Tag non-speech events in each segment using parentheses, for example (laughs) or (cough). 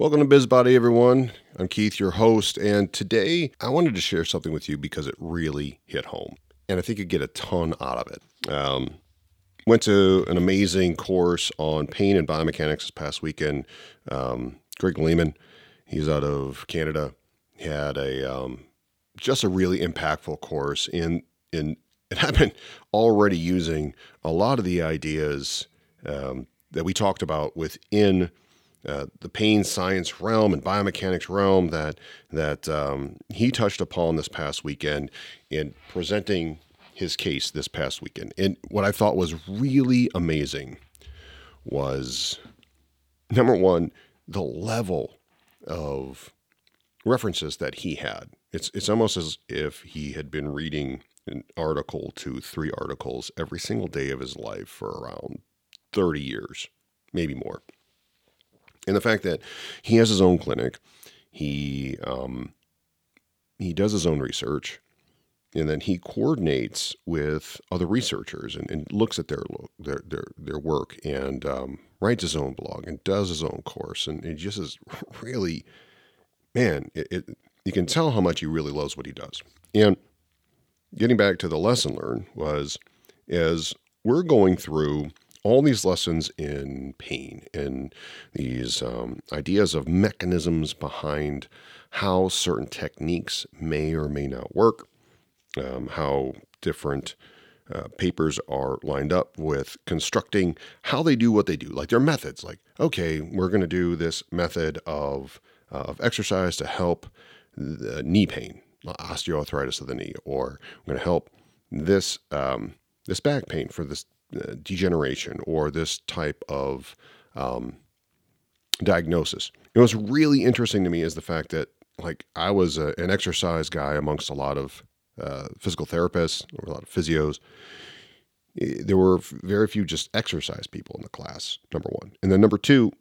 Welcome to BizBody, everyone. I'm Keith, your host, and today I wanted to share something with you because it really hit home, and I think you get a ton out of it. Um, went to an amazing course on pain and biomechanics this past weekend. Um, Greg Lehman, he's out of Canada, had a um, just a really impactful course in in (laughs) and I've been already using a lot of the ideas um, that we talked about within uh, the pain science realm and biomechanics realm that that um, he touched upon this past weekend in presenting his case this past weekend. And what I thought was really amazing was number one, the level of references that he had. It's it's almost as if he had been reading an article to three articles every single day of his life for around 30 years, maybe more and the fact that he has his own clinic, he um, he does his own research, and then he coordinates with other researchers and, and looks at their their their, their work and um, writes his own blog and does his own course, and it just is (laughs) really, man, it, it you can tell how much he really loves what he does. And getting back to the lesson learned was as we're going through all these lessons in pain and these um, ideas of mechanisms behind how certain techniques may or may not work, um, how different uh, papers are lined up with constructing how they do what they do, like their methods. Like, okay, we're going to do this method of uh, of exercise to help the knee pain, osteoarthritis of the knee, or we're going to help this um, this back pain for this degeneration or this type of um, diagnosis. It was really interesting to me is the fact that like I was a, an exercise guy amongst a lot of uh, physical therapists or a lot of physios. There were very few just exercise people in the class. Number one, and then number two,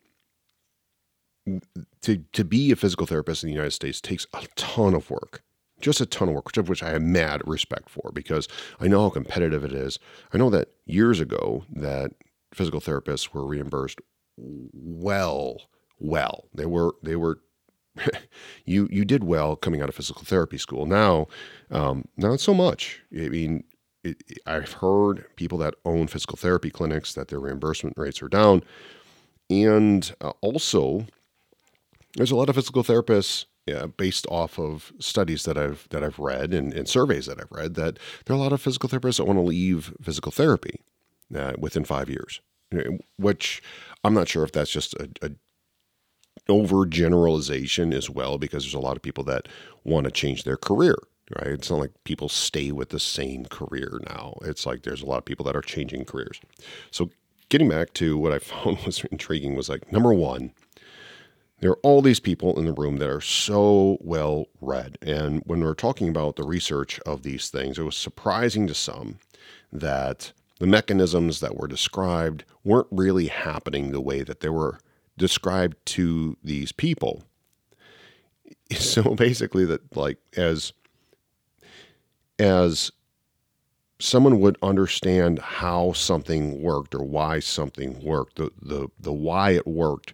to to be a physical therapist in the United States takes a ton of work just a ton of work, which of which I have mad respect for because I know how competitive it is. I know that years ago that physical therapists were reimbursed well, well. They were they were (laughs) you you did well coming out of physical therapy school. Now, um, not so much. I mean, it, I've heard people that own physical therapy clinics that their reimbursement rates are down, and uh, also there's a lot of physical therapists yeah, based off of studies that I've that I've read and, and, surveys that I've read that there are a lot of physical therapists that want to leave physical therapy uh, within five years, which I'm not sure if that's just a, a overgeneralization as well, because there's a lot of people that want to change their career. Right? It's not like people stay with the same career now. It's like there's a lot of people that are changing careers. So getting back to what I (laughs) found was intriguing was like number one there are all these people in the room that are so well read. And when we're talking about the research of these things, it was surprising to some that the mechanisms that were described weren't really happening the way that they were described to these people. (laughs) So basically that like as as someone would understand how something worked or why something worked, the the the why it worked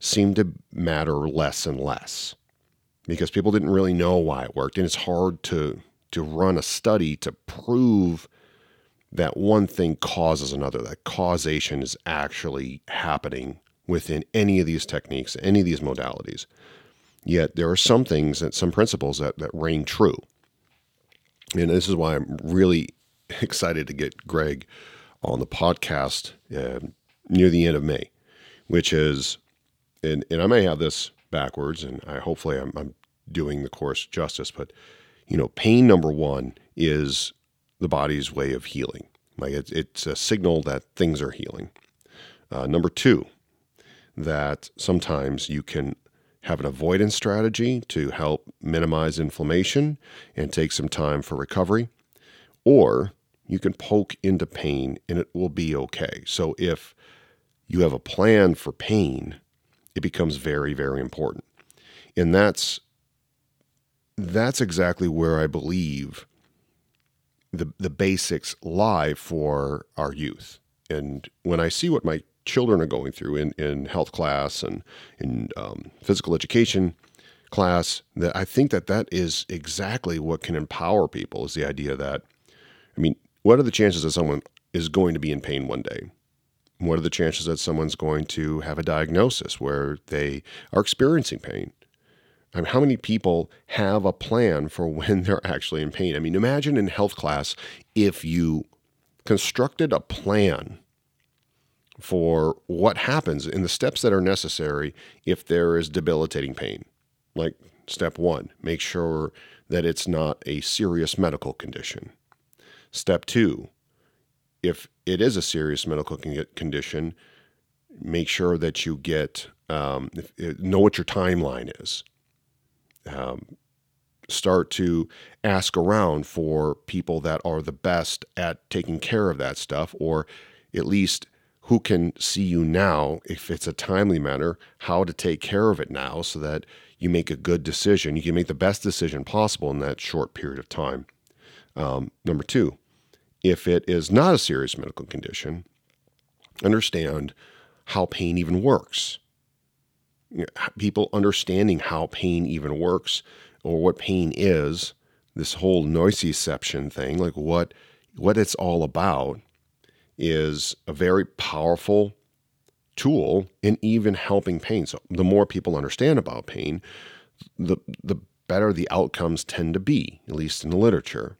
seemed to matter less and less because people didn't really know why it worked. And it's hard to, to run a study to prove that one thing causes another, that causation is actually happening within any of these techniques, any of these modalities. Yet there are some things and some principles that, that reign true. And this is why I'm really (laughs) excited to get Greg on the podcast uh, near the end of May, which is and and I may have this backwards, and I hopefully I'm, I'm doing the course justice, but you know, pain number one is the body's way of healing. Like it's, it's a signal that things are healing. Uh, number two, that sometimes you can have an avoidance strategy to help minimize inflammation and take some time for recovery, or you can poke into pain and it will be okay. So if you have a plan for pain, it becomes very, very important. And that's that's exactly where I believe the the basics lie for our youth. And when I see what my children are going through in, in health class and in um, physical education class that I think that that is exactly what can empower people is the idea that, I mean, what are the chances that someone is going to be in pain one day? What are the chances that someone's going to have a diagnosis where they are experiencing pain? I mean, how many people have a plan for (laughs) when they're actually in pain? I mean, imagine in health class if you constructed a plan for what happens in the steps that are necessary if there is debilitating pain. Like step one, make sure that it's not a serious medical condition. Step two, if it is a serious medical condition, make sure that you get um, know what your timeline is. Um, start to ask around for people that are the best at taking care of that stuff, or at least who can see you now if it's a timely manner, how to take care of it now so that you make a good decision. You can make the best decision possible in that short period of time. Um, number two, if it is not a serious medical condition, understand how pain even works. People understanding how pain even works or what pain is, this whole nociception thing, like what what it's all about, is a very powerful tool in even helping pain. So the more people understand about pain, the the better the outcomes tend to be, at least in the literature.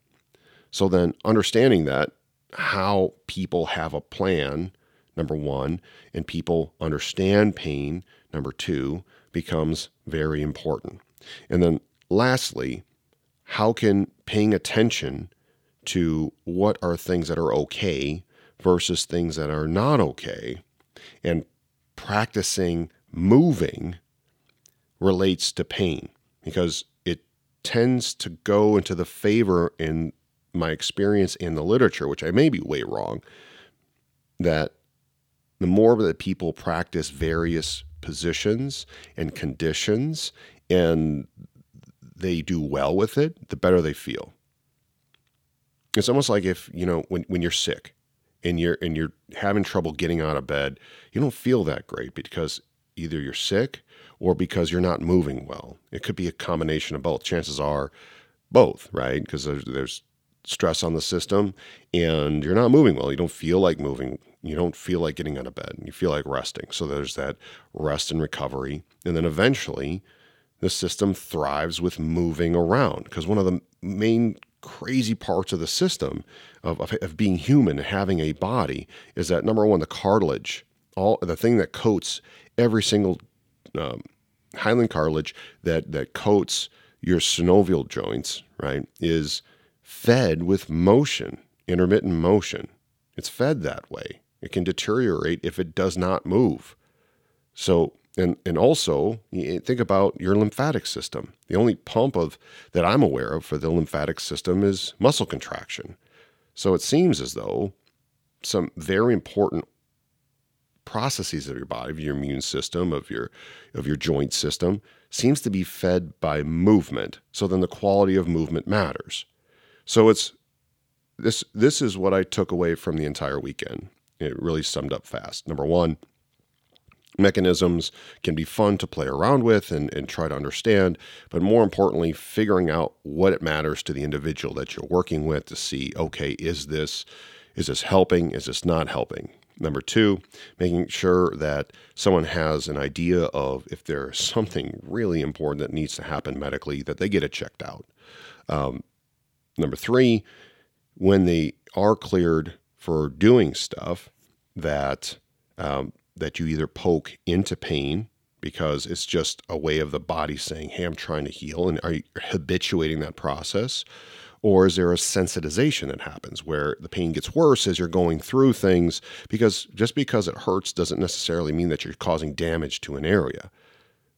So then understanding that how people have a plan, number 1, and people understand pain, number 2, becomes very important. And then lastly, how can paying attention to what are things that are okay versus things that are not okay and practicing moving relates to pain because it tends to go into the favor in my experience in the literature, which I may be way wrong, that the more that people practice various positions and conditions and they do well with it, the better they feel. It's almost like if, you know, when, when you're sick and you're and you're having trouble getting out of bed, you don't feel that great because either you're sick or because you're not moving well. It could be a combination of both. Chances are both, right? Because there's, there's stress on the system and you're not moving well. You don't feel like moving. You don't feel like getting out of bed. You feel like resting. So there's that rest and recovery. And then eventually the system thrives with moving around because one of the main crazy parts of the system of, of, of, being human and having a body is that number one, the cartilage, all the thing that coats every single um, hyaline cartilage that that coats your synovial joints, right, is fed with motion, intermittent motion. It's fed that way. It can deteriorate if it does not move. So and and also think about your lymphatic system. The only pump of that I'm aware of for the lymphatic system is muscle contraction. So it seems as though some very important processes of your body, of your immune system, of your of your joint system, seems to be fed by movement. So then the quality of movement matters. So it's this this is what I took away from the entire weekend. It really summed up fast. Number one, mechanisms can be fun to play around with and, and try to understand, but more importantly, figuring out what it matters to the individual that you're working with to see, okay, is this is this helping? Is this not helping? Number two, making sure that someone has an idea of if there's (laughs) something really important that needs to happen medically, that they get it checked out. Um, number three, when they are cleared for doing stuff, that um, that you either poke into pain because it's just a way of the body saying, Hey, I'm trying to heal, and are you habituating that process? Or is there a sensitization that happens where the pain gets worse as you're going through things? Because just because it hurts doesn't necessarily mean that you're causing damage to an area.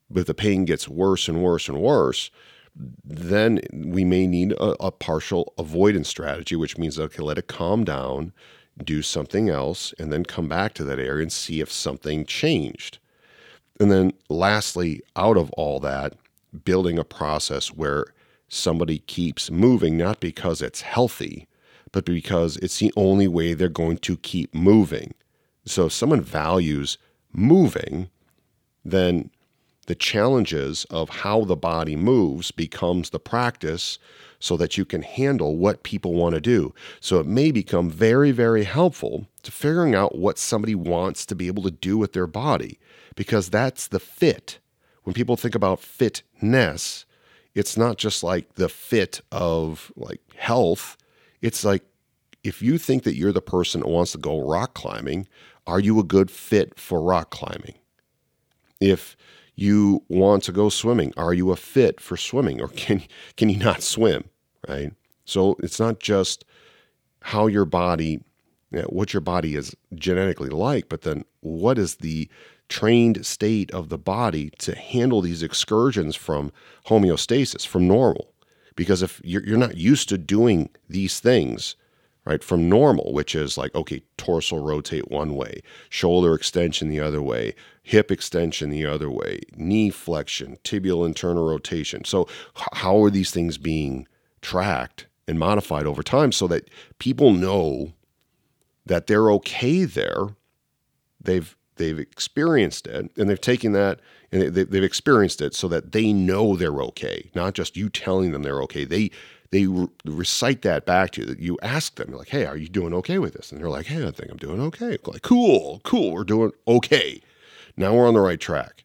But if the pain gets worse and worse and worse, then we may need a, a partial avoidance strategy, which means, okay, let it calm down do something else, and then come back to that area and see if something changed. And then, lastly, out of all that, building a process where somebody keeps moving, not because it's healthy, but because it's the only way they're going to keep moving. So if someone values moving, then the challenges of how the body moves becomes the practice so that you can handle what people want to do. So it may become very, very helpful to figuring out what somebody wants to be able to do with their body because that's the fit. When people think about fitness, it's not just like the fit of like health. It's like if you think that you're the person that wants to go rock climbing, are you a good fit for rock climbing? If you want to go swimming, are you a fit for swimming or (laughs) can can you not swim, right? So it's not just how your body what your body is genetically like, but then what is the trained state of the body to handle these excursions from homeostasis, from normal? Because if you're, you're not used to doing these things, right, from normal, which is like, okay, torso rotate one way, shoulder extension the other way, hip extension the other way, knee flexion, tibial internal rotation. So, how are these things being tracked and modified over time so that people know that they're okay there? They've they've experienced it and they've taken that and they've experienced it so that they know they're okay not just you telling them they're okay they they re- recite that back to you that you ask them like hey are you doing okay with this? And they're like hey i think i'm doing okay. Like cool cool we're doing okay. Now we're on the right track.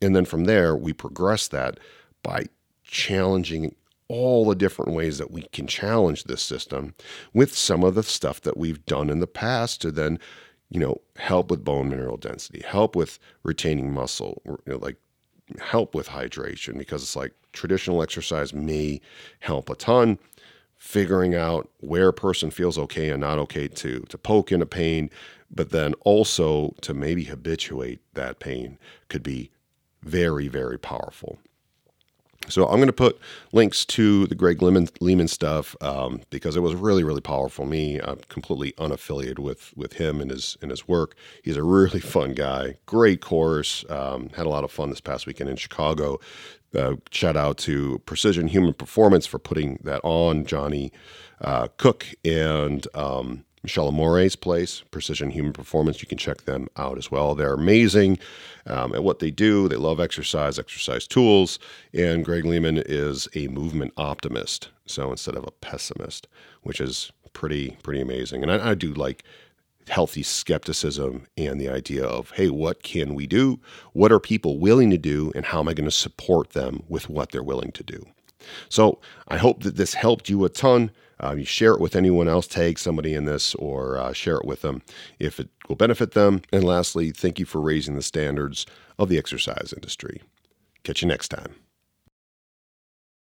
And then from there we progress that by challenging all the different ways that we can challenge this system with some of the stuff that we've done in the past to then you know, help with bone mineral density, help with retaining muscle, you know, like help with hydration because it's like traditional exercise may help a ton. Figuring out where a person feels okay and not okay to to poke into pain, but then also to maybe habituate that pain could be very, very powerful. So I'm going to put links to the Greg Lehman, Lehman stuff um, because it was really, really powerful. Me, I'm completely unaffiliated with with him and his and his work. He's a really (laughs) fun guy. Great course. Um, had a lot of fun this past weekend in Chicago. Uh, shout out to Precision Human Performance for putting that on. Johnny uh, Cook and um, Michelle Amore's place, Precision Human Performance. You can check them out as well. They're amazing um, at what they do. They love exercise, exercise tools. And Greg Lehman is a movement optimist, so instead of a pessimist, which is pretty pretty amazing. And I, I do like healthy skepticism and the idea of, hey, what can we do? What are people willing to do? And how am I going to support them with what they're willing to do? So I hope that this helped you a ton. Uh, you share it with anyone else, tag somebody in this, or uh, share it with them if it will benefit them. And lastly, thank you for raising the standards of the exercise industry. Catch you next time.